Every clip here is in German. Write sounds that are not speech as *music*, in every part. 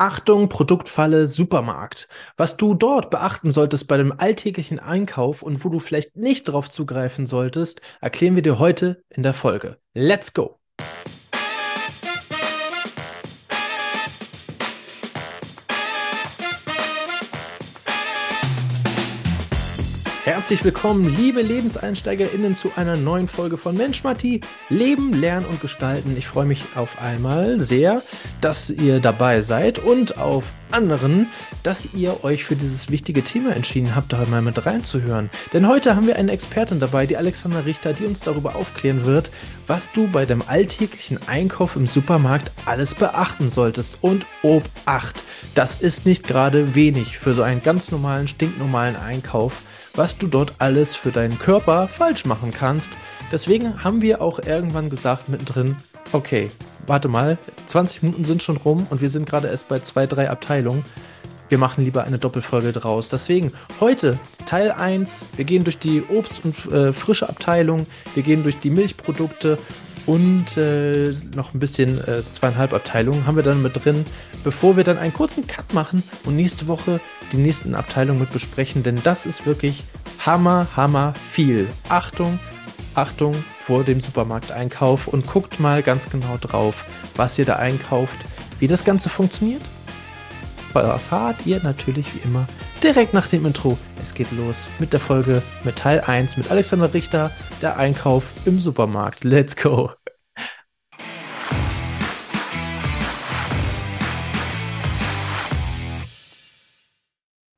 Achtung, Produktfalle Supermarkt. Was du dort beachten solltest bei dem alltäglichen Einkauf und wo du vielleicht nicht darauf zugreifen solltest, erklären wir dir heute in der Folge. Let's go! Herzlich willkommen, liebe LebenseinsteigerInnen, zu einer neuen Folge von Mensch Matti. Leben, Lernen und Gestalten. Ich freue mich auf einmal sehr, dass ihr dabei seid und auf anderen, dass ihr euch für dieses wichtige Thema entschieden habt, da mal mit reinzuhören. Denn heute haben wir eine Expertin dabei, die Alexandra Richter, die uns darüber aufklären wird, was du bei dem alltäglichen Einkauf im Supermarkt alles beachten solltest. Und Obacht, das ist nicht gerade wenig für so einen ganz normalen, stinknormalen Einkauf was du dort alles für deinen Körper falsch machen kannst. Deswegen haben wir auch irgendwann gesagt mittendrin, okay, warte mal, 20 Minuten sind schon rum und wir sind gerade erst bei zwei, drei Abteilungen. Wir machen lieber eine Doppelfolge draus. Deswegen heute Teil 1. Wir gehen durch die Obst- und äh, frische Abteilung. Wir gehen durch die Milchprodukte und äh, noch ein bisschen äh, zweieinhalb Abteilungen haben wir dann mit drin, bevor wir dann einen kurzen Cut machen und nächste Woche die nächsten Abteilungen mit besprechen, denn das ist wirklich hammer, hammer viel. Achtung, Achtung vor dem Supermarkteinkauf und guckt mal ganz genau drauf, was ihr da einkauft, wie das Ganze funktioniert. Erfahrt ihr natürlich wie immer direkt nach dem Intro. Es geht los mit der Folge mit Teil 1 mit Alexander Richter, der Einkauf im Supermarkt. Let's go!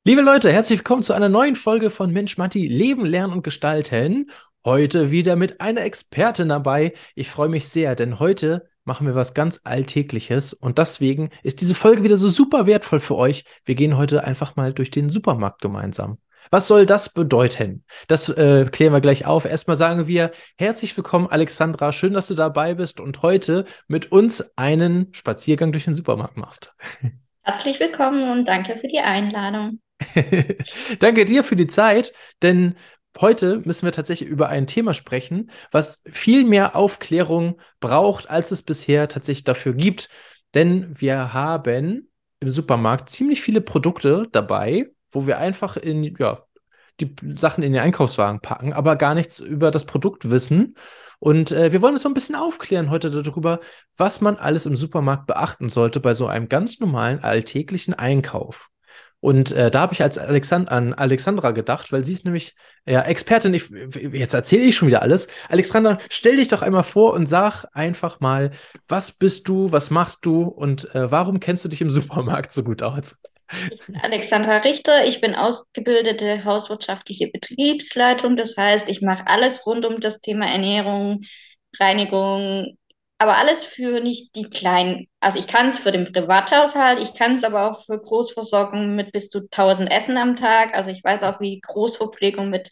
Liebe Leute, herzlich willkommen zu einer neuen Folge von Mensch Matti Leben, Lernen und Gestalten. Heute wieder mit einer Expertin dabei. Ich freue mich sehr, denn heute machen wir was ganz Alltägliches und deswegen ist diese Folge wieder so super wertvoll für euch. Wir gehen heute einfach mal durch den Supermarkt gemeinsam. Was soll das bedeuten? Das äh, klären wir gleich auf. Erstmal sagen wir herzlich willkommen, Alexandra. Schön, dass du dabei bist und heute mit uns einen Spaziergang durch den Supermarkt machst. *laughs* Herzlich willkommen und danke für die Einladung. *laughs* Danke dir für die Zeit, denn heute müssen wir tatsächlich über ein Thema sprechen, was viel mehr Aufklärung braucht, als es bisher tatsächlich dafür gibt. Denn wir haben im Supermarkt ziemlich viele Produkte dabei, wo wir einfach in, ja, die Sachen in den Einkaufswagen packen, aber gar nichts über das Produkt wissen. Und äh, wir wollen uns so ein bisschen aufklären heute darüber, was man alles im Supermarkt beachten sollte bei so einem ganz normalen alltäglichen Einkauf. Und äh, da habe ich als Alexand an Alexandra gedacht, weil sie ist nämlich ja, Expertin. Ich, jetzt erzähle ich schon wieder alles. Alexandra, stell dich doch einmal vor und sag einfach mal, was bist du, was machst du und äh, warum kennst du dich im *laughs* Supermarkt so gut aus? Alexandra Richter, ich bin ausgebildete hauswirtschaftliche Betriebsleitung. Das heißt, ich mache alles rund um das Thema Ernährung, Reinigung, aber alles für nicht die kleinen. Also ich kann es für den Privathaushalt, ich kann es aber auch für Großversorgung mit bis zu 1000 Essen am Tag. Also ich weiß auch, wie Großverpflegung mit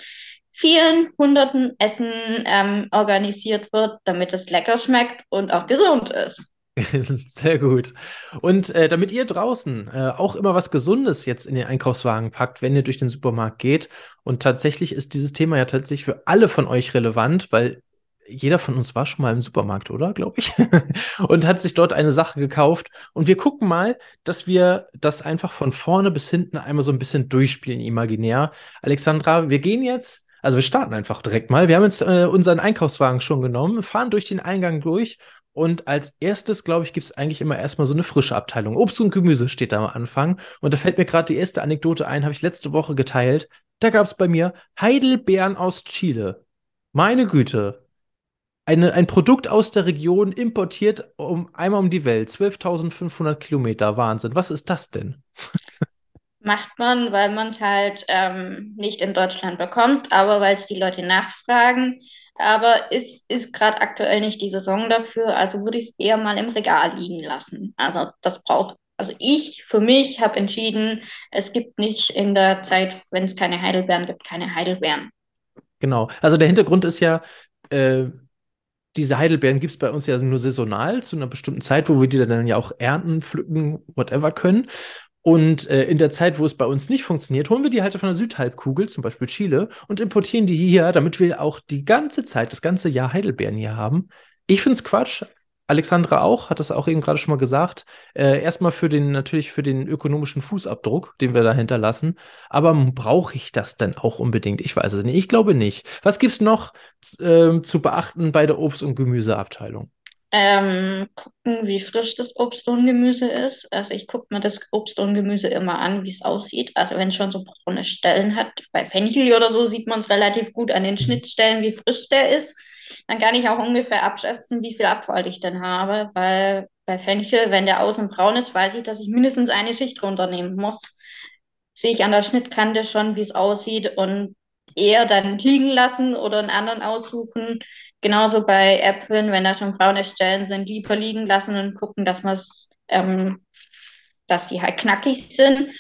vielen hunderten Essen ähm, organisiert wird, damit es lecker schmeckt und auch gesund ist. *laughs* Sehr gut. Und äh, damit ihr draußen äh, auch immer was Gesundes jetzt in den Einkaufswagen packt, wenn ihr durch den Supermarkt geht. Und tatsächlich ist dieses Thema ja tatsächlich für alle von euch relevant, weil jeder von uns war schon mal im Supermarkt, oder? Glaube ich. *laughs* und hat sich dort eine Sache gekauft. Und wir gucken mal, dass wir das einfach von vorne bis hinten einmal so ein bisschen durchspielen, imaginär. Alexandra, wir gehen jetzt, also wir starten einfach direkt mal. Wir haben jetzt äh, unseren Einkaufswagen schon genommen, fahren durch den Eingang durch. Und als erstes, glaube ich, gibt es eigentlich immer erstmal so eine frische Abteilung. Obst und Gemüse steht da am Anfang. Und da fällt mir gerade die erste Anekdote ein, habe ich letzte Woche geteilt. Da gab es bei mir Heidelbeeren aus Chile. Meine Güte, eine, ein Produkt aus der Region importiert um einmal um die Welt. 12.500 Kilometer. Wahnsinn. Was ist das denn? *laughs* Macht man, weil man es halt ähm, nicht in Deutschland bekommt, aber weil es die Leute nachfragen. Aber ist, ist gerade aktuell nicht die Saison dafür, also würde ich es eher mal im Regal liegen lassen. Also das braucht, also ich für mich habe entschieden, es gibt nicht in der Zeit, wenn es keine Heidelbeeren gibt, keine Heidelbeeren. Genau. Also der Hintergrund ist ja, äh, diese Heidelbeeren gibt es bei uns ja nur saisonal zu einer bestimmten Zeit, wo wir die dann ja auch ernten, pflücken, whatever können. Und äh, in der Zeit, wo es bei uns nicht funktioniert, holen wir die halt von der Südhalbkugel, zum Beispiel Chile, und importieren die hier, damit wir auch die ganze Zeit, das ganze Jahr Heidelbeeren hier haben. Ich finde es Quatsch. Alexandra auch, hat das auch eben gerade schon mal gesagt. Äh, erstmal für den, natürlich für den ökonomischen Fußabdruck, den wir da hinterlassen. Aber brauche ich das denn auch unbedingt? Ich weiß es nicht. Ich glaube nicht. Was gibt es noch äh, zu beachten bei der Obst- und Gemüseabteilung? Ähm, gucken, wie frisch das Obst und Gemüse ist. Also ich gucke mir das Obst und Gemüse immer an, wie es aussieht. Also wenn es schon so braune Stellen hat, bei Fenchel oder so sieht man es relativ gut an den mhm. Schnittstellen, wie frisch der ist. Dann kann ich auch ungefähr abschätzen, wie viel Abfall ich denn habe, weil bei Fenchel, wenn der außen braun ist, weiß ich, dass ich mindestens eine Schicht runternehmen muss. Sehe ich an der Schnittkante schon, wie es aussieht und eher dann liegen lassen oder einen anderen aussuchen, Genauso bei Äpfeln, wenn da schon braune Stellen sind, lieber liegen lassen und gucken, dass man ähm, dass sie halt knackig sind.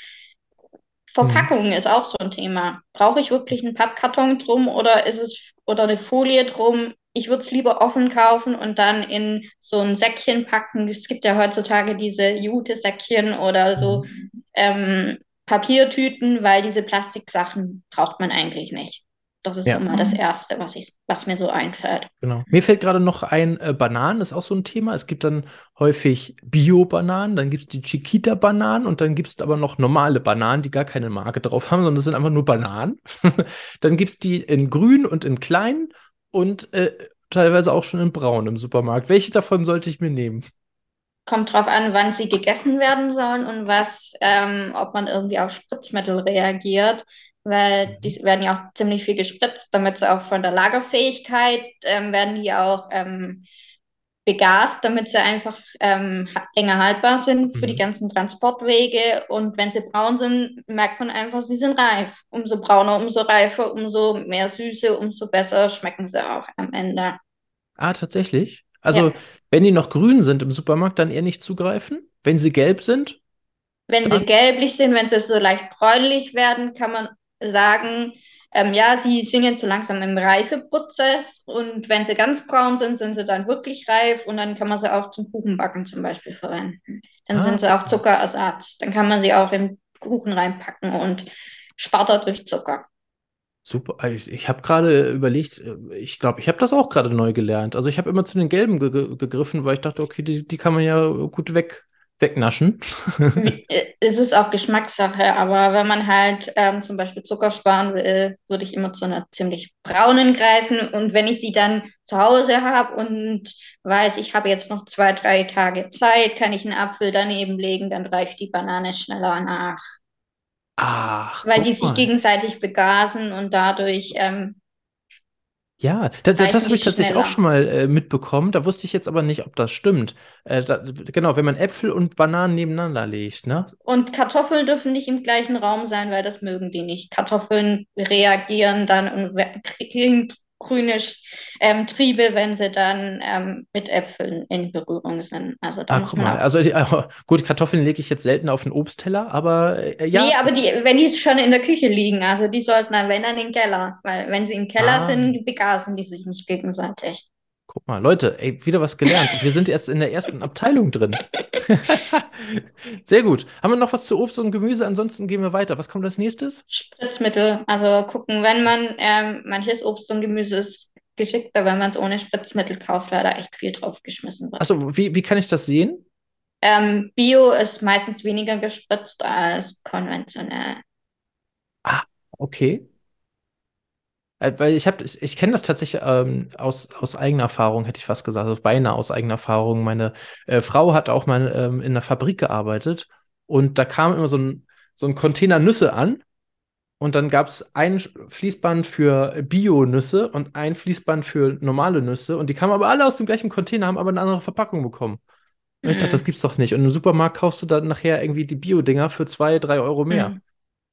Verpackung mhm. ist auch so ein Thema. Brauche ich wirklich einen Pappkarton drum oder ist es oder eine Folie drum? Ich würde es lieber offen kaufen und dann in so ein Säckchen packen. Es gibt ja heutzutage diese Jute-Säckchen oder so mhm. ähm, Papiertüten, weil diese Plastiksachen braucht man eigentlich nicht. Das ist ja. immer das Erste, was, ich, was mir so einfällt. Genau. Mir fällt gerade noch ein, äh, Bananen ist auch so ein Thema. Es gibt dann häufig Bio-Bananen, dann gibt es die Chiquita-Bananen und dann gibt es aber noch normale Bananen, die gar keine Marke drauf haben, sondern das sind einfach nur Bananen. *laughs* dann gibt es die in grün und in klein und äh, teilweise auch schon in braun im Supermarkt. Welche davon sollte ich mir nehmen? Kommt drauf an, wann sie gegessen werden sollen und was, ähm, ob man irgendwie auf Spritzmittel reagiert weil mhm. die werden ja auch ziemlich viel gespritzt, damit sie auch von der Lagerfähigkeit ähm, werden die auch ähm, begast, damit sie einfach ähm, länger haltbar sind für mhm. die ganzen Transportwege. Und wenn sie braun sind, merkt man einfach, sie sind reif. Umso brauner, umso reifer, umso mehr Süße, umso besser schmecken sie auch am Ende. Ah, tatsächlich? Also, ja. wenn die noch grün sind im Supermarkt, dann eher nicht zugreifen? Wenn sie gelb sind? Wenn dann? sie gelblich sind, wenn sie so leicht bräunlich werden, kann man sagen, ähm, ja, sie sind jetzt so langsam im Reifeprozess und wenn sie ganz braun sind, sind sie dann wirklich reif und dann kann man sie auch zum Kuchenbacken zum Beispiel verwenden. Dann ah. sind sie auch Zuckerersatz. Dann kann man sie auch im Kuchen reinpacken und spart dadurch Zucker. Super. Also ich, ich habe gerade überlegt, äh, ich glaube, ich habe das auch gerade neu gelernt. Also ich habe immer zu den gelben ge gegriffen, weil ich dachte, okay, die, die kann man ja gut weg, wegnaschen. *laughs* Es ist auch Geschmackssache, aber wenn man halt ähm, zum Beispiel Zucker sparen will, würde ich immer zu einer ziemlich braunen greifen. Und wenn ich sie dann zu Hause habe und weiß, ich habe jetzt noch zwei, drei Tage Zeit, kann ich einen Apfel daneben legen, dann reift die Banane schneller nach. Ach. Weil die sich gegenseitig begasen und dadurch ähm, ja, das, das habe ich tatsächlich schneller. auch schon mal äh, mitbekommen. Da wusste ich jetzt aber nicht, ob das stimmt. Äh, da, genau, wenn man Äpfel und Bananen nebeneinander legt, ne? Und Kartoffeln dürfen nicht im gleichen Raum sein, weil das mögen die nicht. Kartoffeln reagieren dann und kriegen grüne ähm, Triebe, wenn sie dann ähm, mit Äpfeln in Berührung sind. Also, da ah, guck mal. Also, die, also, gut, Kartoffeln lege ich jetzt selten auf den Obstteller, aber äh, ja. Nee, aber die, wenn die schon in der Küche liegen, also die sollten dann, wenn dann in den Keller, weil wenn sie im Keller ah. sind, begasen die sich nicht gegenseitig. Guck mal, Leute, ey, wieder was gelernt. wir sind erst in der ersten Abteilung drin. *laughs* Sehr gut. Haben wir noch was zu Obst und Gemüse? Ansonsten gehen wir weiter. Was kommt als nächstes? Spritzmittel. Also gucken, wenn man ähm, manches Obst und Gemüse ist geschickter, wenn man es ohne Spritzmittel kauft, weil da echt viel drauf geschmissen wird. Achso, wie, wie kann ich das sehen? Ähm, Bio ist meistens weniger gespritzt als konventionell. Ah, okay. Äh, weil ich habe, ich kenne das tatsächlich ähm, aus, aus eigener Erfahrung, hätte ich fast gesagt, also beinahe aus eigener Erfahrung. Meine äh, Frau hat auch mal ähm, in einer Fabrik gearbeitet und da kam immer so ein, so ein Container Nüsse an und dann gab es ein Fließband für Bio-Nüsse und ein Fließband für normale Nüsse und die kamen aber alle aus dem gleichen Container, haben aber eine andere Verpackung bekommen. Und ich dachte, mhm. das gibt's doch nicht. Und im Supermarkt kaufst du dann nachher irgendwie die Bio-Dinger für zwei, drei Euro mehr, mhm.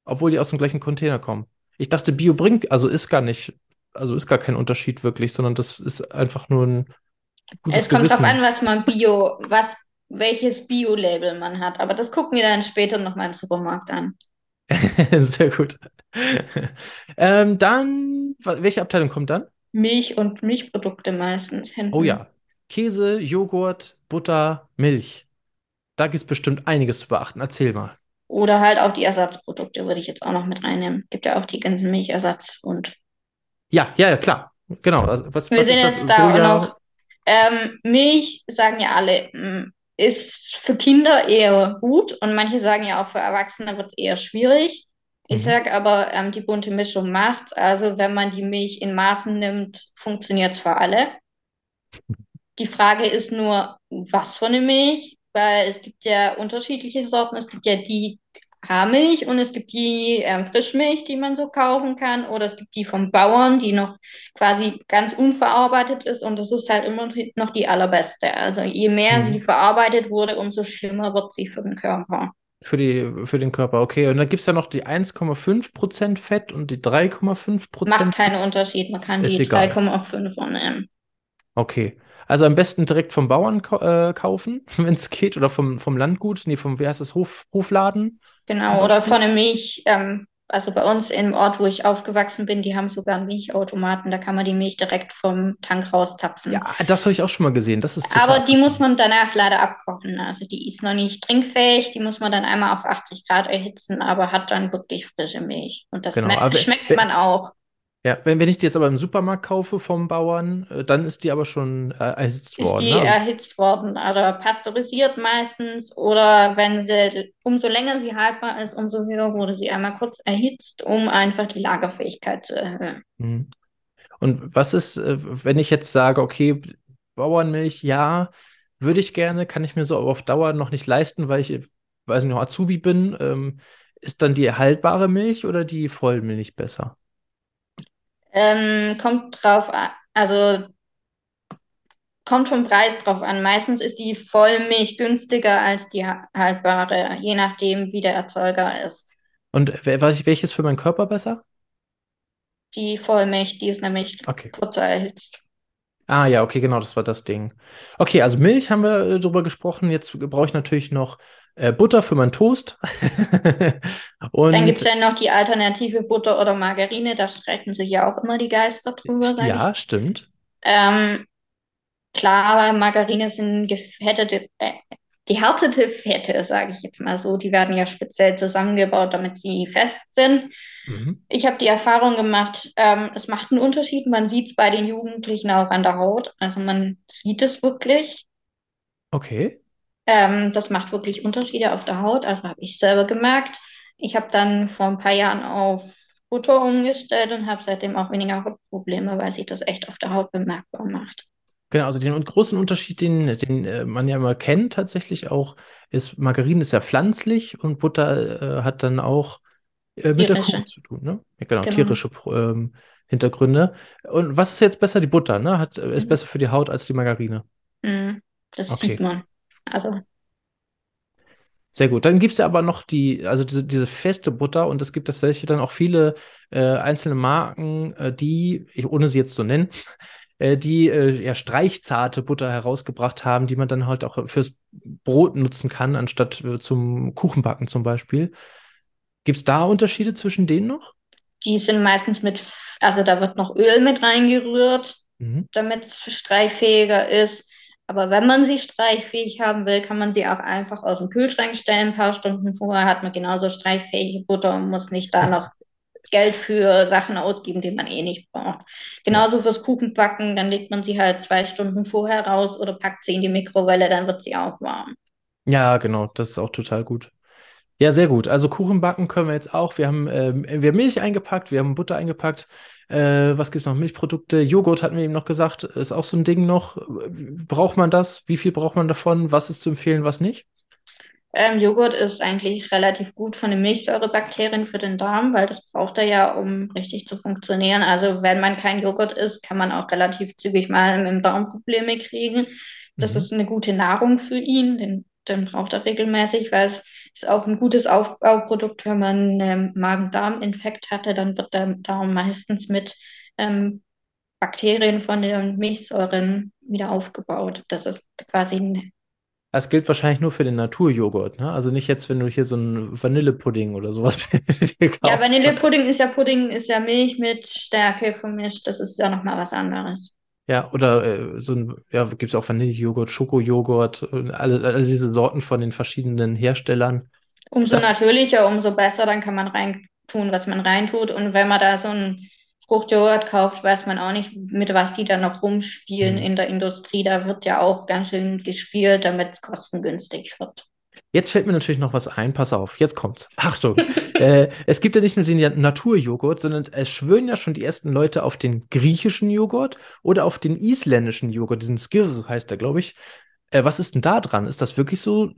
obwohl die aus dem gleichen Container kommen. Ich dachte, Bio bringt, also ist gar nicht, also ist gar kein Unterschied wirklich, sondern das ist einfach nur ein gutes Es kommt Gewissen. drauf an, was man Bio, was, welches Bio-Label man hat. Aber das gucken wir dann später noch mal im Supermarkt an. *laughs* Sehr gut. ähm, dann, welche Abteilung kommt dann? Milch und Milchprodukte meistens. Hinten. Oh ja. Käse, Joghurt, Butter, Milch. Da gibt es bestimmt einiges zu beachten. Erzähl mal. Oder halt auch die Ersatzprodukte würde ich jetzt auch noch mit reinnehmen. Gibt ja auch die ganzen Milchersatz und. Ja, ja, ja, klar. Genau. Was, Wir was sind jetzt da auch noch Ähm, Milch, sagen ja alle, mm, ist für Kinder eher gut und manche sagen ja auch für Erwachsene wird es eher schwierig. Ich Mhm. sage aber, ähm, die bunte Mischung macht. Also wenn man die Milch in Maßen nimmt, funktioniert es für alle. *laughs* Die Frage ist nur, was für eine Milch, weil es gibt ja unterschiedliche Sorten. Es gibt ja die Haarmilch und es gibt die ähm, Frischmilch, die man so kaufen kann, oder es gibt die vom Bauern, die noch quasi ganz unverarbeitet ist und das ist halt immer noch die allerbeste. Also je mehr sie Mhm. verarbeitet wurde, umso schlimmer wird sie für den Körper. Für die, für den Körper, okay. Und dann gibt es ja noch die 1,5% Fett und die Macht 3,5%. keinen Unterschied, man kann Ist die egal. 3,5 nehmen. Okay. Also am besten direkt vom Bauern äh, kaufen, *laughs* wenn es geht, oder vom, vom Landgut, nee, vom, wie heißt das, Hof, Hofladen Genau, oder von der Milch, ähm, also bei uns im Ort, wo ich aufgewachsen bin, die haben sogar einen Milchautomaten, da kann man die Milch direkt vom Tank Ja, rauszapfen. das habe ich auch schon mal gesehen. Das ist Aber die muss man danach leider abkochen. Also die ist noch nicht trinkfähig, die muss man dann einmal auf 80 Grad erhitzen, aber hat dann wirklich frische Milch. Und das Genau. schmeckt man auch. Ja, wenn, wenn ich die jetzt aber im Supermarkt kaufe vom Bauern, äh, dann ist die aber schon äh, erhitzt Ist worden, die ne? Also, erhitzt worden oder pasteurisiert meistens oder wenn sie, umso länger sie haltbar ist, umso höher wurde sie einmal kurz erhitzt, um einfach die Lagerfähigkeit zu erhöhen. mhm. Und was ist, äh, wenn ich jetzt sage, okay, Bauernmilch, ja, würde ich gerne, kann ich mir so aber auf Dauer noch nicht leisten, weil ich, weiß nicht, noch Azubi bin. Ähm, ist dann die haltbare Milch oder die Vollmilch besser? Ähm, kommt drauf an, also kommt vom Preis drauf an. Meistens ist die Vollmilch günstiger als die ha- haltbare, je nachdem, wie der Erzeuger ist. Und wel- wel- welches für meinen Körper besser? Die Vollmilch, die ist nämlich Okay. kürzer erhitzt. Ah ja, okay, genau, das war das Ding. Okay, also Milch haben wir äh, drüber gesprochen. Jetzt brauche ich natürlich noch äh, Butter für meinen Toast. *laughs* Dann gibt es Und ja noch die alternative Butter oder Margarine, da streiten sich ja auch immer die Geister drüber, sage ich. ja, stimmt. Ähm, klar, Margarine sind gefettete, äh, gehärtete Fette, sage ich jetzt mal so. Die werden ja speziell zusammengebaut, damit sie fest sind. Mhm. Ich habe die Erfahrung gemacht, ähm, es macht einen Unterschied. Man sieht es bei den Jugendlichen auch an der Haut. Also man sieht es wirklich. Okay. Ähm, das macht wirklich Unterschiede auf der Haut. Also habe ich selber gemerkt. Ich habe dann vor ein paar Jahren auf Butter umgestellt und habe seitdem auch weniger Hautprobleme, weil sich das echt auf der Haut bemerkbar macht. Genau, also den großen Unterschied, den, den äh, man ja immer kennt tatsächlich auch, ist, Margarine ist ja pflanzlich und Butter äh, hat dann auch äh, mit der Kuh Tierische, zu tun, ne? Ja, genau, genau. tierische ähm, Hintergründe. Und was ist jetzt besser? Die Butter, ne? Hat, äh, ist Mhm. besser für die Haut als die Margarine. Mhm. Das Okay. sieht man. Also Sehr gut. Dann gibt es ja aber noch die, also diese, diese feste Butter und es gibt tatsächlich dann auch viele äh, einzelne Marken, äh, die, ich, ohne sie jetzt zu nennen, *laughs* äh, die äh, ja streichzarte Butter herausgebracht haben, die man dann halt auch fürs Brot nutzen kann, anstatt äh, zum Kuchenbacken zum Beispiel. Gibt es da Unterschiede zwischen denen noch? die sind meistens mit, also da wird noch Öl mit reingerührt, Mhm. damit es streichfähiger ist. Aber wenn man sie streichfähig haben will, kann man sie auch einfach aus dem Kühlschrank stellen. Ein paar Stunden vorher hat man genauso streichfähige Butter und muss nicht da noch Geld für Sachen ausgeben, die man eh nicht braucht. Genauso fürs Kuchenbacken, dann legt man sie halt zwei Stunden vorher raus oder packt sie in die Mikrowelle, dann wird sie auch warm. Ja, genau, das ist auch total gut. Ja, sehr gut. Also Kuchen backen können wir jetzt auch. Wir haben, ähm, wir haben Milch eingepackt, wir haben Butter eingepackt. Äh, was gibt's noch? Milchprodukte, Joghurt hatten wir eben noch gesagt, ist auch so ein Ding noch. Braucht man das? Wie viel braucht man davon? Was ist zu empfehlen, was nicht? Ähm, Joghurt ist eigentlich relativ gut von den Milchsäurebakterien für den Darm, weil das braucht er ja, um richtig zu funktionieren. Also wenn man kein Joghurt isst, kann man auch relativ zügig mal mit dem Darm Probleme kriegen. Das Mhm. ist eine gute Nahrung für ihn, den, den braucht er regelmäßig, weil es ist auch ein gutes Aufbauprodukt. Wenn man einen Magen-Darm-Infekt hatte, dann wird der Darm meistens mit ähm, Bakterien von den Milchsäuren wieder aufgebaut. Das ist quasi ein Das gilt wahrscheinlich nur für den Naturjoghurt, ne? Also nicht jetzt, wenn du hier so einen Vanillepudding oder sowas *laughs* Ja. Vanillepudding ist ja Pudding, ist ja Milch mit Stärke vermischt. Das ist ja nochmal was anderes. Ja, oder äh, so ein, ja, gibt es auch Vanillejoghurt, Schokojoghurt, äh, alle, alle diese Sorten von den verschiedenen Herstellern. Umso Das, natürlicher, umso besser, dann kann man reintun, was man reintut. Und wenn man da so ein Fruchtjoghurt kauft, weiß man auch nicht, mit was die da noch rumspielen Hm. in der Industrie. Da wird ja auch ganz schön gespielt, damit es kostengünstig wird. Jetzt fällt mir natürlich noch was ein. Pass auf, jetzt kommt's. *laughs* Achtung. äh, es gibt ja nicht nur den Naturjoghurt, sondern es schwören ja schon die ersten Leute auf den griechischen Joghurt oder auf den isländischen Joghurt. Diesen Skir heißt der, glaube ich. Äh, was ist denn da dran? Ist das wirklich so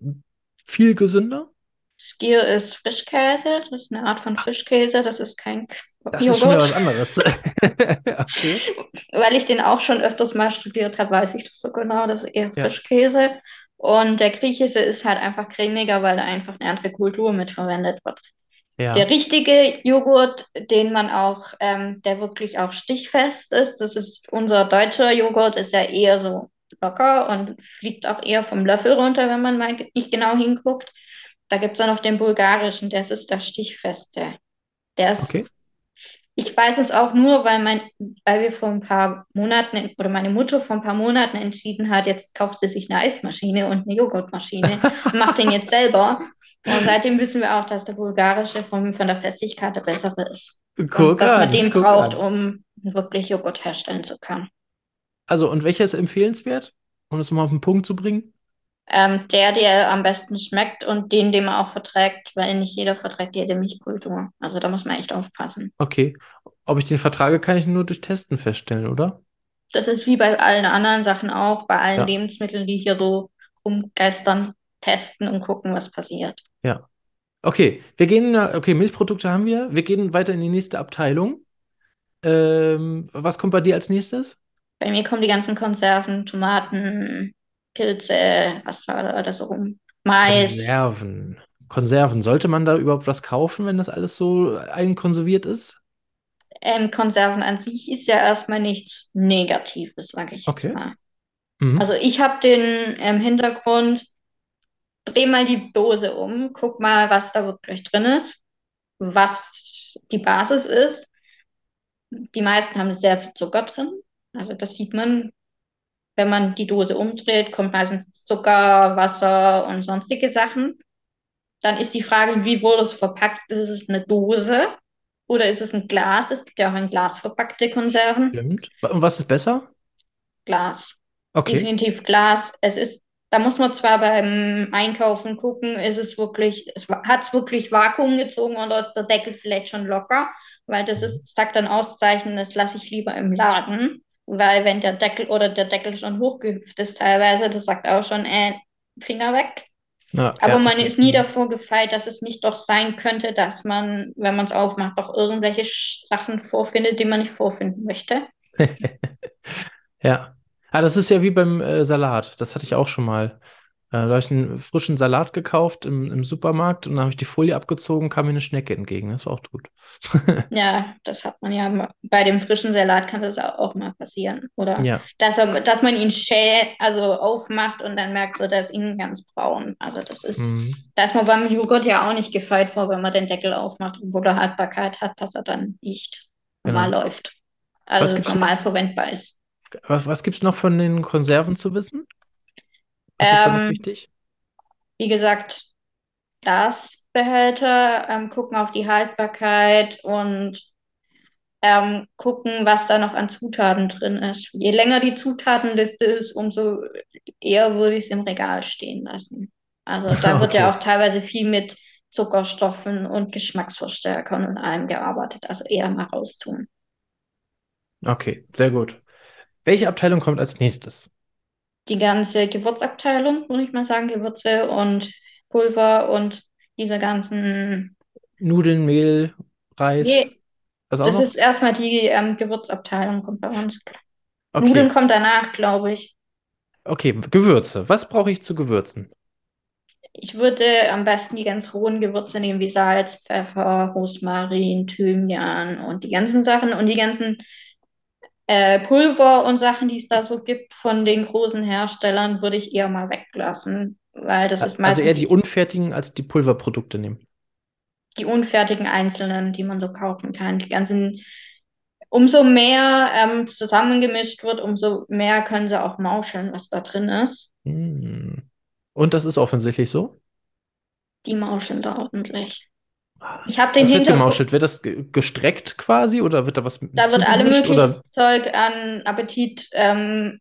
viel gesünder? Skyr ist Frischkäse, das ist eine Art von Frischkäse, das ist kein Das ist schon wieder was Joghurt. anderes. *laughs* Okay. Weil ich den auch schon öfters mal studiert habe, weiß ich das so genau, das ist eher Ja. Und der griechische ist halt einfach cremiger, weil da einfach eine andere Kultur mit verwendet wird. Der Ja. richtige Joghurt, den man auch, ähm, der wirklich auch stichfest ist, das ist unser deutscher Joghurt, ist ja eher so locker und fliegt auch eher vom Löffel runter, wenn man mal nicht genau hinguckt. Da gibt es dann noch den bulgarischen, das ist der stichfeste. Der ist Okay. Ich weiß es auch nur, weil mein, weil wir vor ein paar Monaten oder meine Mutter vor ein paar Monaten entschieden hat, jetzt kauft sie sich eine Eismaschine und eine Joghurtmaschine und *laughs* macht den jetzt selber. Und seitdem wissen wir auch, dass der bulgarische von, von der Festigkeit der bessere ist. Guck dass man an, den braucht, an. um wirklich Joghurt herstellen zu können. Also, und welcher ist empfehlenswert, um das mal auf den Punkt zu bringen? Ähm, der, der am besten schmeckt und den, den man auch verträgt, weil nicht jeder verträgt jede Milchkultur. Also da muss man echt aufpassen. Okay. Ob ich den vertrage, kann ich nur durch Testen feststellen, oder? Das ist wie bei allen anderen Sachen auch, bei allen Ja, Lebensmitteln, die hier so rumgeistern, testen und gucken, was passiert. ja. Okay, wir gehen, okay, Milchprodukte haben wir. Wir gehen weiter in die nächste Abteilung. Ähm, was kommt bei dir als nächstes? Bei mir kommen die ganzen Konserven, Tomaten, Pilze, was war da alles so rum? Mais. Konserven. Konserven. Sollte man da überhaupt was kaufen, wenn das alles so einkonserviert ist? Ähm, Konserven an sich ist ja erstmal nichts Negatives, sage ich Okay. mal. Mhm. Also ich habe den ähm, Hintergrund, dreh mal die Dose um, guck mal, was da wirklich drin ist, was die Basis ist. Die meisten haben sehr viel Zucker drin. Also das sieht man, wenn man die Dose umdreht, kommt meistens Zucker, Wasser und sonstige Sachen. Dann ist die Frage, wie wurde es verpackt? Ist es eine Dose oder ist es ein Glas? Es gibt ja auch in Glas verpackte Konserven. Stimmt. Und was ist besser? Glas. Okay. Definitiv Glas. Es ist, da muss man zwar beim Einkaufen gucken, ist es wirklich, es hat es wirklich Vakuum gezogen oder ist der Deckel vielleicht schon locker? Weil das ist, sagt dann Auszeichen, das lasse ich lieber im Laden. Weil wenn der Deckel oder der Deckel schon hochgehüpft ist teilweise, das sagt auch schon, äh, Finger weg. Ja, Aber ja. man ist nie davor gefeit, dass es nicht doch sein könnte, dass man, wenn man es aufmacht, doch irgendwelche Sachen vorfindet, die man nicht vorfinden möchte. *laughs* Ja. Ah, das ist ja wie beim äh, Salat. Das hatte ich auch schon mal. Äh, da habe ich einen frischen Salat gekauft im, im Supermarkt und dann habe ich die Folie abgezogen, kam mir eine Schnecke entgegen. Das war auch gut. *laughs* Ja, das hat man ja bei dem frischen Salat kann das auch mal passieren. Oder Ja. dass, er, dass man ihn schält, also aufmacht und dann merkt so, ist innen ganz braun. Also das ist, Mhm. da ist man beim Joghurt ja auch nicht gefeit vor, wenn man den Deckel aufmacht, wo der Haltbarkeit hat, dass er dann nicht normal Genau. läuft. Also normal verwendbar ist. Was, was gibt es noch von den Konserven zu wissen? Was ist da noch Ähm, wichtig? wie gesagt, Glasbehälter, ähm, gucken auf die Haltbarkeit und ähm, gucken, was da noch an Zutaten drin ist. Je länger die Zutatenliste ist, umso eher würde ich es im Regal stehen lassen. Also *laughs* da wird ja Okay. auch teilweise viel mit Zuckerstoffen und Geschmacksverstärkern und allem gearbeitet. Also eher mal raustun. Okay, sehr gut. Welche Abteilung kommt als nächstes? Die ganze Gewürzabteilung, würde ich mal sagen, Gewürze und Pulver und diese ganzen. Nudeln, Mehl, Reis, Nee, das noch? ist erstmal die ähm, Gewürzabteilung, kommt bei uns. Nudeln Okay, kommt danach, glaube ich. okay, Gewürze. Was brauche ich zu Gewürzen? Ich würde am besten die ganz rohen Gewürze nehmen, wie Salz, Pfeffer, Rosmarin, Thymian und die ganzen Sachen und die ganzen äh, Pulver und Sachen, die es da so gibt von den großen Herstellern, würde ich eher mal weglassen, weil das ist Also eher die unfertigen als die Pulverprodukte nehmen. die unfertigen einzelnen, die man so kaufen kann. Die ganzen, umso mehr ähm, zusammengemischt wird, umso mehr können sie auch mauscheln, was da drin ist. Hm. Und das ist offensichtlich so? Die mauscheln da ordentlich. Ich habe den wird Hintergrund. gemauschelt? Wird das ge- gestreckt quasi oder wird da was mit Da wird alle oder? Zeug an Appetit, ähm,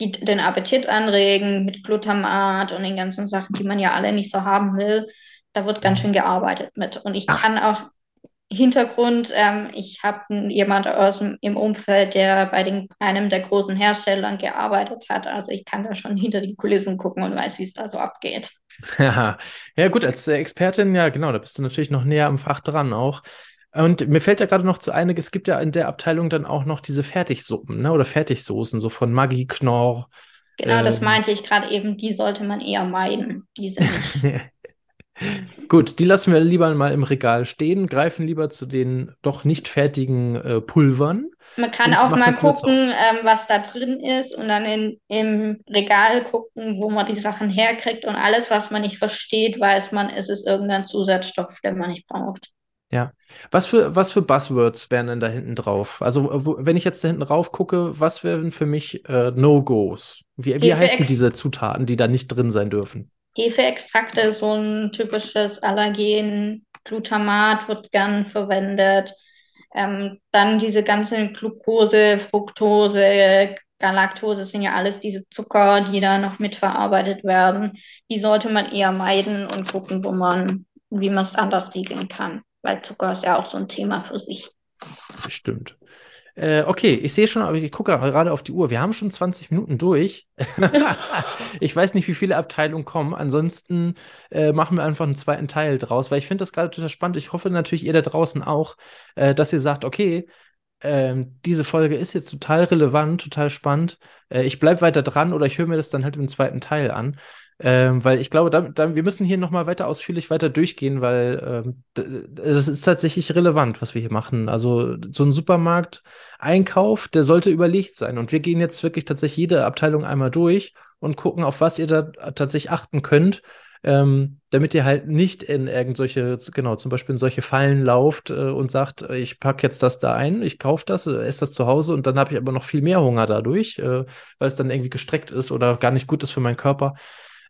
die den Appetit anregen mit Glutamat und den ganzen Sachen, die man ja alle nicht so haben will. Da wird ganz schön gearbeitet mit. Und ich Ah, kann auch Hintergrund, ähm, ich habe jemand aus dem, im Umfeld, der bei den, einem der großen Herstellern gearbeitet hat. Also ich kann da schon *laughs* hinter die Kulissen gucken und weiß, wie es da so abgeht. Ja, ja gut, als Expertin, ja genau, da bist du natürlich noch näher am Fach dran auch. Und mir fällt ja gerade noch zu ein, es gibt ja in der Abteilung dann auch noch diese Fertigsuppen, ne? Oder Fertigsoßen, so von Maggi, Knorr. Genau, das Ähm, meinte ich gerade eben, die sollte man eher meiden, diese *laughs* nicht. Gut, die lassen wir lieber mal im Regal stehen, greifen lieber zu den doch nicht fertigen äh, Pulvern Man kann auch mal gucken, ähm, was da drin ist und dann in, im Regal gucken, wo man die Sachen herkriegt und alles, was man nicht versteht, weiß man, es ist irgendein Zusatzstoff, den man nicht braucht. Ja. Was für, was für Buzzwords wären denn da hinten drauf? Also, wo, wenn ich jetzt da hinten rauf gucke, was wären für mich äh, No-Gos? Wie, wie heißen diese Zutaten, die da nicht drin sein dürfen? Hefeextrakte ist so ein typisches Allergen. Glutamat wird gern verwendet. Ähm, dann diese ganzen Glucose, Fructose, Galaktose sind ja alles diese Zucker, die da noch mitverarbeitet werden. Die sollte man eher meiden und gucken, wo man, wie man es anders regeln kann. Weil Zucker ist ja auch so ein Thema für sich. Bestimmt. Äh, okay, ich sehe schon, aber ich gucke gerade auf die Uhr. Wir haben schon 20 Minuten durch. *laughs* Ich weiß nicht, wie viele Abteilungen kommen. Ansonsten äh, machen wir einfach einen zweiten Teil draus, weil ich finde das gerade total spannend. Ich hoffe natürlich, ihr da draußen auch, äh, dass ihr sagt, okay, ähm, diese Folge ist jetzt total relevant, total spannend. Äh, ich bleibe weiter dran oder ich höre mir das dann halt im zweiten Teil an. Ähm, weil ich glaube, da, da, wir müssen hier nochmal weiter ausführlich weiter durchgehen, weil ähm, das ist tatsächlich relevant, was wir hier machen. Also so ein Supermarkteinkauf, der sollte überlegt sein. Und wir gehen jetzt wirklich tatsächlich jede Abteilung einmal durch und gucken, auf was ihr da tatsächlich achten könnt, ähm, damit ihr halt nicht in irgendwelche, genau, zum Beispiel in solche Fallen lauft äh, und sagt, äh, ich packe jetzt das da ein, ich kaufe das, äh, esse das zu Hause und dann habe ich aber noch viel mehr Hunger dadurch, äh, weil es dann irgendwie gestreckt ist oder gar nicht gut ist für meinen Körper.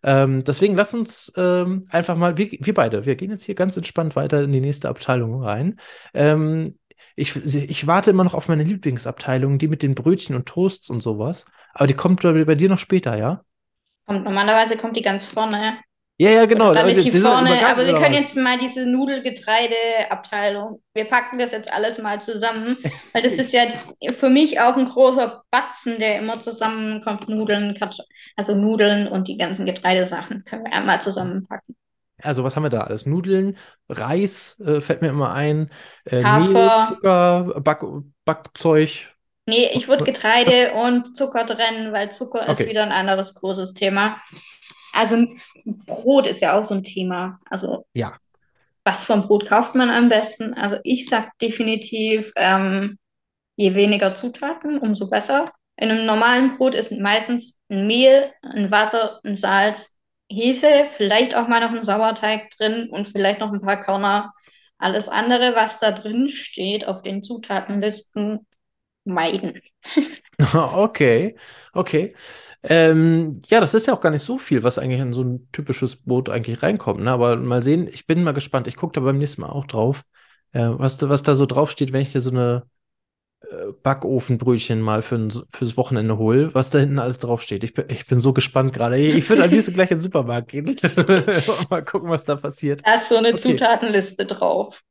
Ähm, deswegen lass uns ähm, einfach mal, wir, wir beide, wir gehen jetzt hier ganz entspannt weiter in die nächste Abteilung rein. Ähm, ich, ich warte immer noch auf meine Lieblingsabteilung, die mit den Brötchen und Toasts und sowas. Aber die kommt bei, dir noch später, ja? Kommt, normalerweise kommt die ganz vorne. Ja, ja, genau. Oder die relativ sind vorne, übergangen, aber wir können was? jetzt mal diese Nudelgetreide-Abteilung, wir packen das jetzt alles mal zusammen, weil das ist ja für mich auch ein großer Batzen, der immer zusammenkommt. Nudeln, also Nudeln und die ganzen Getreidesachen können wir einmal zusammenpacken. Also, was haben wir da alles? Nudeln, Reis, äh, fällt mir immer ein, äh, Mehl, Zucker, Back, Backzeug. nee, ich würde Was? Getreide und Zucker trennen, weil Zucker ist Okay, wieder ein anderes großes Thema. Also Brot ist ja auch so ein Thema. Also ja. was vom Brot kauft man am besten? Also ich sag definitiv, ähm, je weniger Zutaten, umso besser. In einem normalen Brot ist meistens ein Mehl, ein Wasser, ein Salz, Hefe, vielleicht auch mal noch ein Sauerteig drin und vielleicht noch ein paar Körner. Alles andere, was da drin steht auf den Zutatenlisten, meiden. *laughs* Okay, okay. Ähm, ja, das ist ja auch gar nicht so viel, was eigentlich in so ein typisches Boot eigentlich reinkommt. Ne? Aber mal sehen, ich bin mal gespannt. Ich gucke da beim nächsten Mal auch drauf, äh, was, da- was da so draufsteht, wenn ich dir so eine äh, Backofenbrötchen mal für fürs Wochenende hole, was da hinten alles draufsteht. Ich bin, ich bin so gespannt gerade. Ich, würde am liebsten gleich in den Supermarkt gehen. *laughs* Mal gucken, was da passiert. Da ist so eine Okay, Zutatenliste drauf.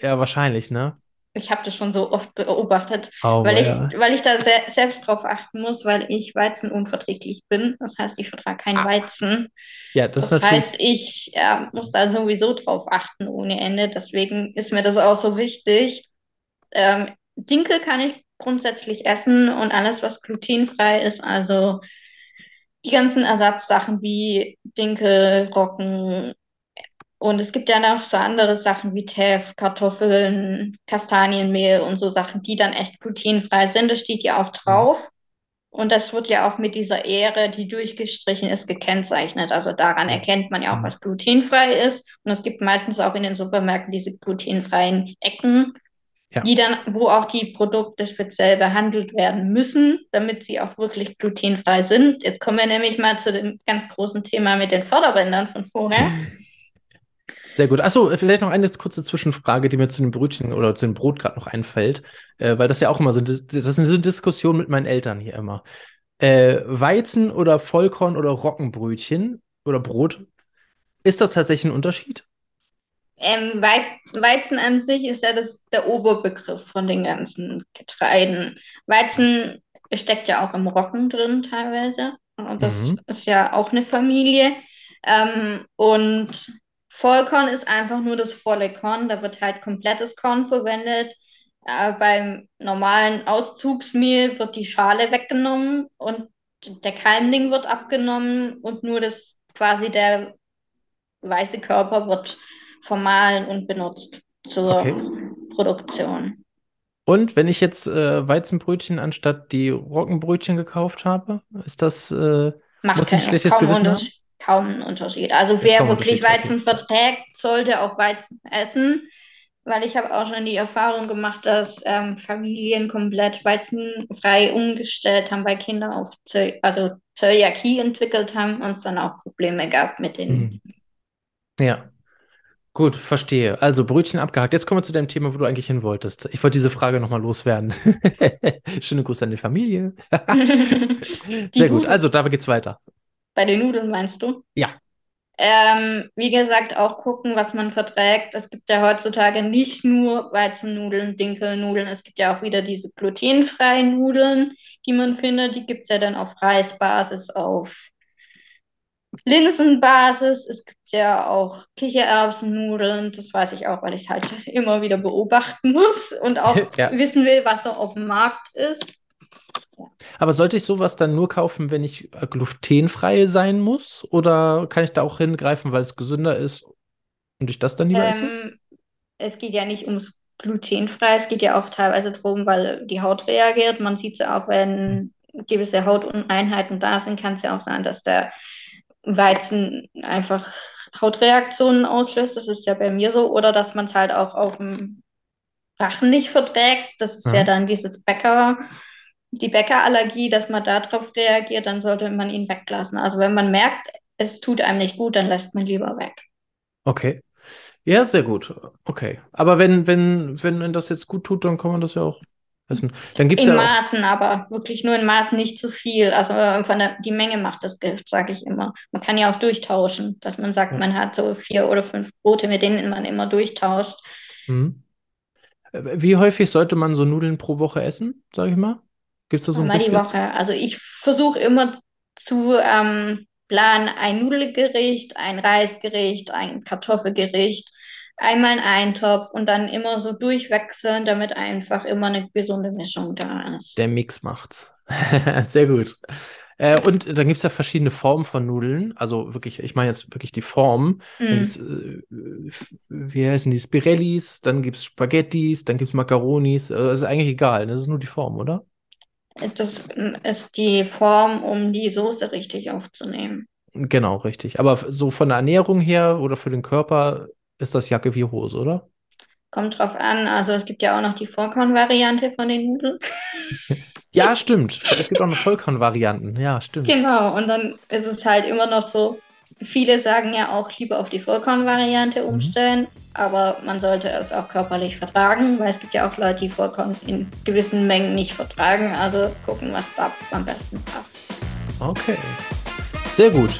ja, wahrscheinlich, ne? Ich habe das schon so oft beobachtet, Aber weil ich, weil ich da se selbst drauf achten muss, weil ich weizenunverträglich bin. Das heißt, ich vertrage keinen Ah, Weizen. ja, das Das heißt, ich äh, muss da sowieso drauf achten ohne Ende. Deswegen ist mir das auch so wichtig. Ähm, Dinkel kann ich grundsätzlich essen und alles, was glutenfrei ist, also die ganzen Ersatzsachen wie Dinkel, Roggen, und es gibt ja noch so andere Sachen wie Teff, Kartoffeln, Kastanienmehl und so Sachen, die dann echt glutenfrei sind. Das steht ja auch drauf. Und das wird ja auch mit dieser Ähre, die durchgestrichen ist, gekennzeichnet. Also daran erkennt man ja auch, Mhm. was glutenfrei ist. Und es gibt meistens auch in den Supermärkten diese glutenfreien Ecken, Ja. die dann, wo auch die Produkte speziell behandelt werden müssen, damit sie auch wirklich glutenfrei sind. Jetzt kommen wir nämlich mal zu dem ganz großen Thema mit den Förderbändern von vorher. *laughs* Sehr gut. Achso, vielleicht noch eine kurze Zwischenfrage, die mir zu den Brötchen oder zu dem Brot gerade noch einfällt, äh, weil das ja auch immer so, das ist eine Diskussion mit meinen Eltern hier immer. Äh, Weizen oder Vollkorn oder Roggenbrötchen oder Brot, ist das tatsächlich ein Unterschied? Ähm, Weizen an sich ist ja das, der Oberbegriff von den ganzen Getreiden. Weizen steckt ja auch im Roggen drin teilweise. Und das mhm. ist ja auch eine Familie. Ähm, und Vollkorn ist einfach nur das volle Korn. Da wird halt komplettes Korn verwendet. Äh, beim normalen Auszugsmehl wird die Schale weggenommen und der Keimling wird abgenommen und nur das quasi der weiße Körper wird vermahlen und benutzt zur okay. Produktion. Und wenn ich jetzt äh, Weizenbrötchen anstatt die Roggenbrötchen gekauft habe, ist das äh, muss ein schlechtes Gewissen haben? Kaum einen Unterschied. Also wer wirklich Weizen okay. verträgt, sollte auch Weizen essen, weil ich habe auch schon die Erfahrung gemacht, dass ähm, Familien komplett weizenfrei umgestellt haben, weil Kinder auf Zö also Zöliakie entwickelt haben und es dann auch Probleme gab mit den. Mhm. Ja. Gut, verstehe. Also Brötchen abgehakt. Jetzt kommen wir zu dem Thema, wo du eigentlich hin wolltest. Ich wollte diese Frage nochmal loswerden. *laughs* Schöne Grüße an die Familie. *laughs* *laughs* Sehr gut. Also, da geht's weiter. Bei den Nudeln meinst du? Ja. Ähm, wie gesagt, auch gucken, was man verträgt. Es gibt ja heutzutage nicht nur Weizennudeln, Dinkelnudeln, es gibt ja auch wieder diese glutenfreien Nudeln, die man findet. Die gibt es ja dann auf Reisbasis, auf Linsenbasis. Es gibt ja auch Kichererbsennudeln. Das weiß ich auch, weil ich es halt *laughs* immer wieder beobachten muss und auch *laughs* ja. wissen will, was so auf dem Markt ist. Ja. Aber sollte ich sowas dann nur kaufen, wenn ich glutenfrei sein muss? Oder kann ich da auch hingreifen, weil es gesünder ist und ich das dann lieber ähm, esse? Es geht ja nicht ums glutenfrei, es geht ja auch teilweise darum, weil die Haut reagiert. Man sieht es ja auch, wenn gewisse Hautuneinheiten da sind, kann es ja auch sein, dass der Weizen einfach Hautreaktionen auslöst. Das ist ja bei mir so. Oder dass man es halt auch auf dem Rachen nicht verträgt. Das ist ja, ja dann dieses Bäcker, die Bäckerallergie, dass man darauf reagiert, dann sollte man ihn weglassen. Also wenn man merkt, es tut einem nicht gut, dann lässt man lieber weg. Okay. Ja, sehr gut. Okay. Aber wenn, wenn, wenn das jetzt gut tut, dann kann man das ja auch essen. Dann gibt's in ja Maßen, aber wirklich nur in Maßen, nicht zu viel. Also äh, von der, die Menge macht das Gift, sage ich immer. Man kann ja auch durchtauschen, dass man sagt, ja. man hat so vier oder fünf Brote, mit denen man immer durchtauscht. Mhm. Wie häufig sollte man so Nudeln pro Woche essen, sage ich mal? Gibt es da so Einmal die Woche. Also ich versuche immer zu ähm, planen, ein Nudelgericht, ein Reisgericht, ein Kartoffelgericht einmal in einen Topf und dann immer so durchwechseln, damit einfach immer eine gesunde Mischung da ist. Der Mix macht's. *laughs* Sehr gut. Äh, und dann gibt es ja verschiedene Formen von Nudeln. Also wirklich, ich meine jetzt wirklich die Form. Mm. äh, wie heißen die? Spirellis, dann gibt es Spaghettis, dann gibt es Macaronis. Also ist eigentlich egal, das ist nur die Form, oder? Das ist die Form, um die Soße richtig aufzunehmen. Genau, richtig. Aber so von der Ernährung her oder für den Körper ist das Jacke wie Hose, oder? Kommt drauf an. Also es gibt ja auch noch die Vollkorn-Variante von den Nudeln. *laughs* ja, stimmt. Es gibt auch noch Vollkorn-Varianten. Ja, stimmt. Genau. Und dann ist es halt immer noch so, viele sagen ja auch lieber auf die Vollkorn-Variante mhm. umstellen. Mhm. Aber man sollte es auch körperlich vertragen, weil es gibt ja auch Leute, die Vollkorn in gewissen Mengen nicht vertragen. Also gucken, was da am besten passt. Okay. Sehr gut.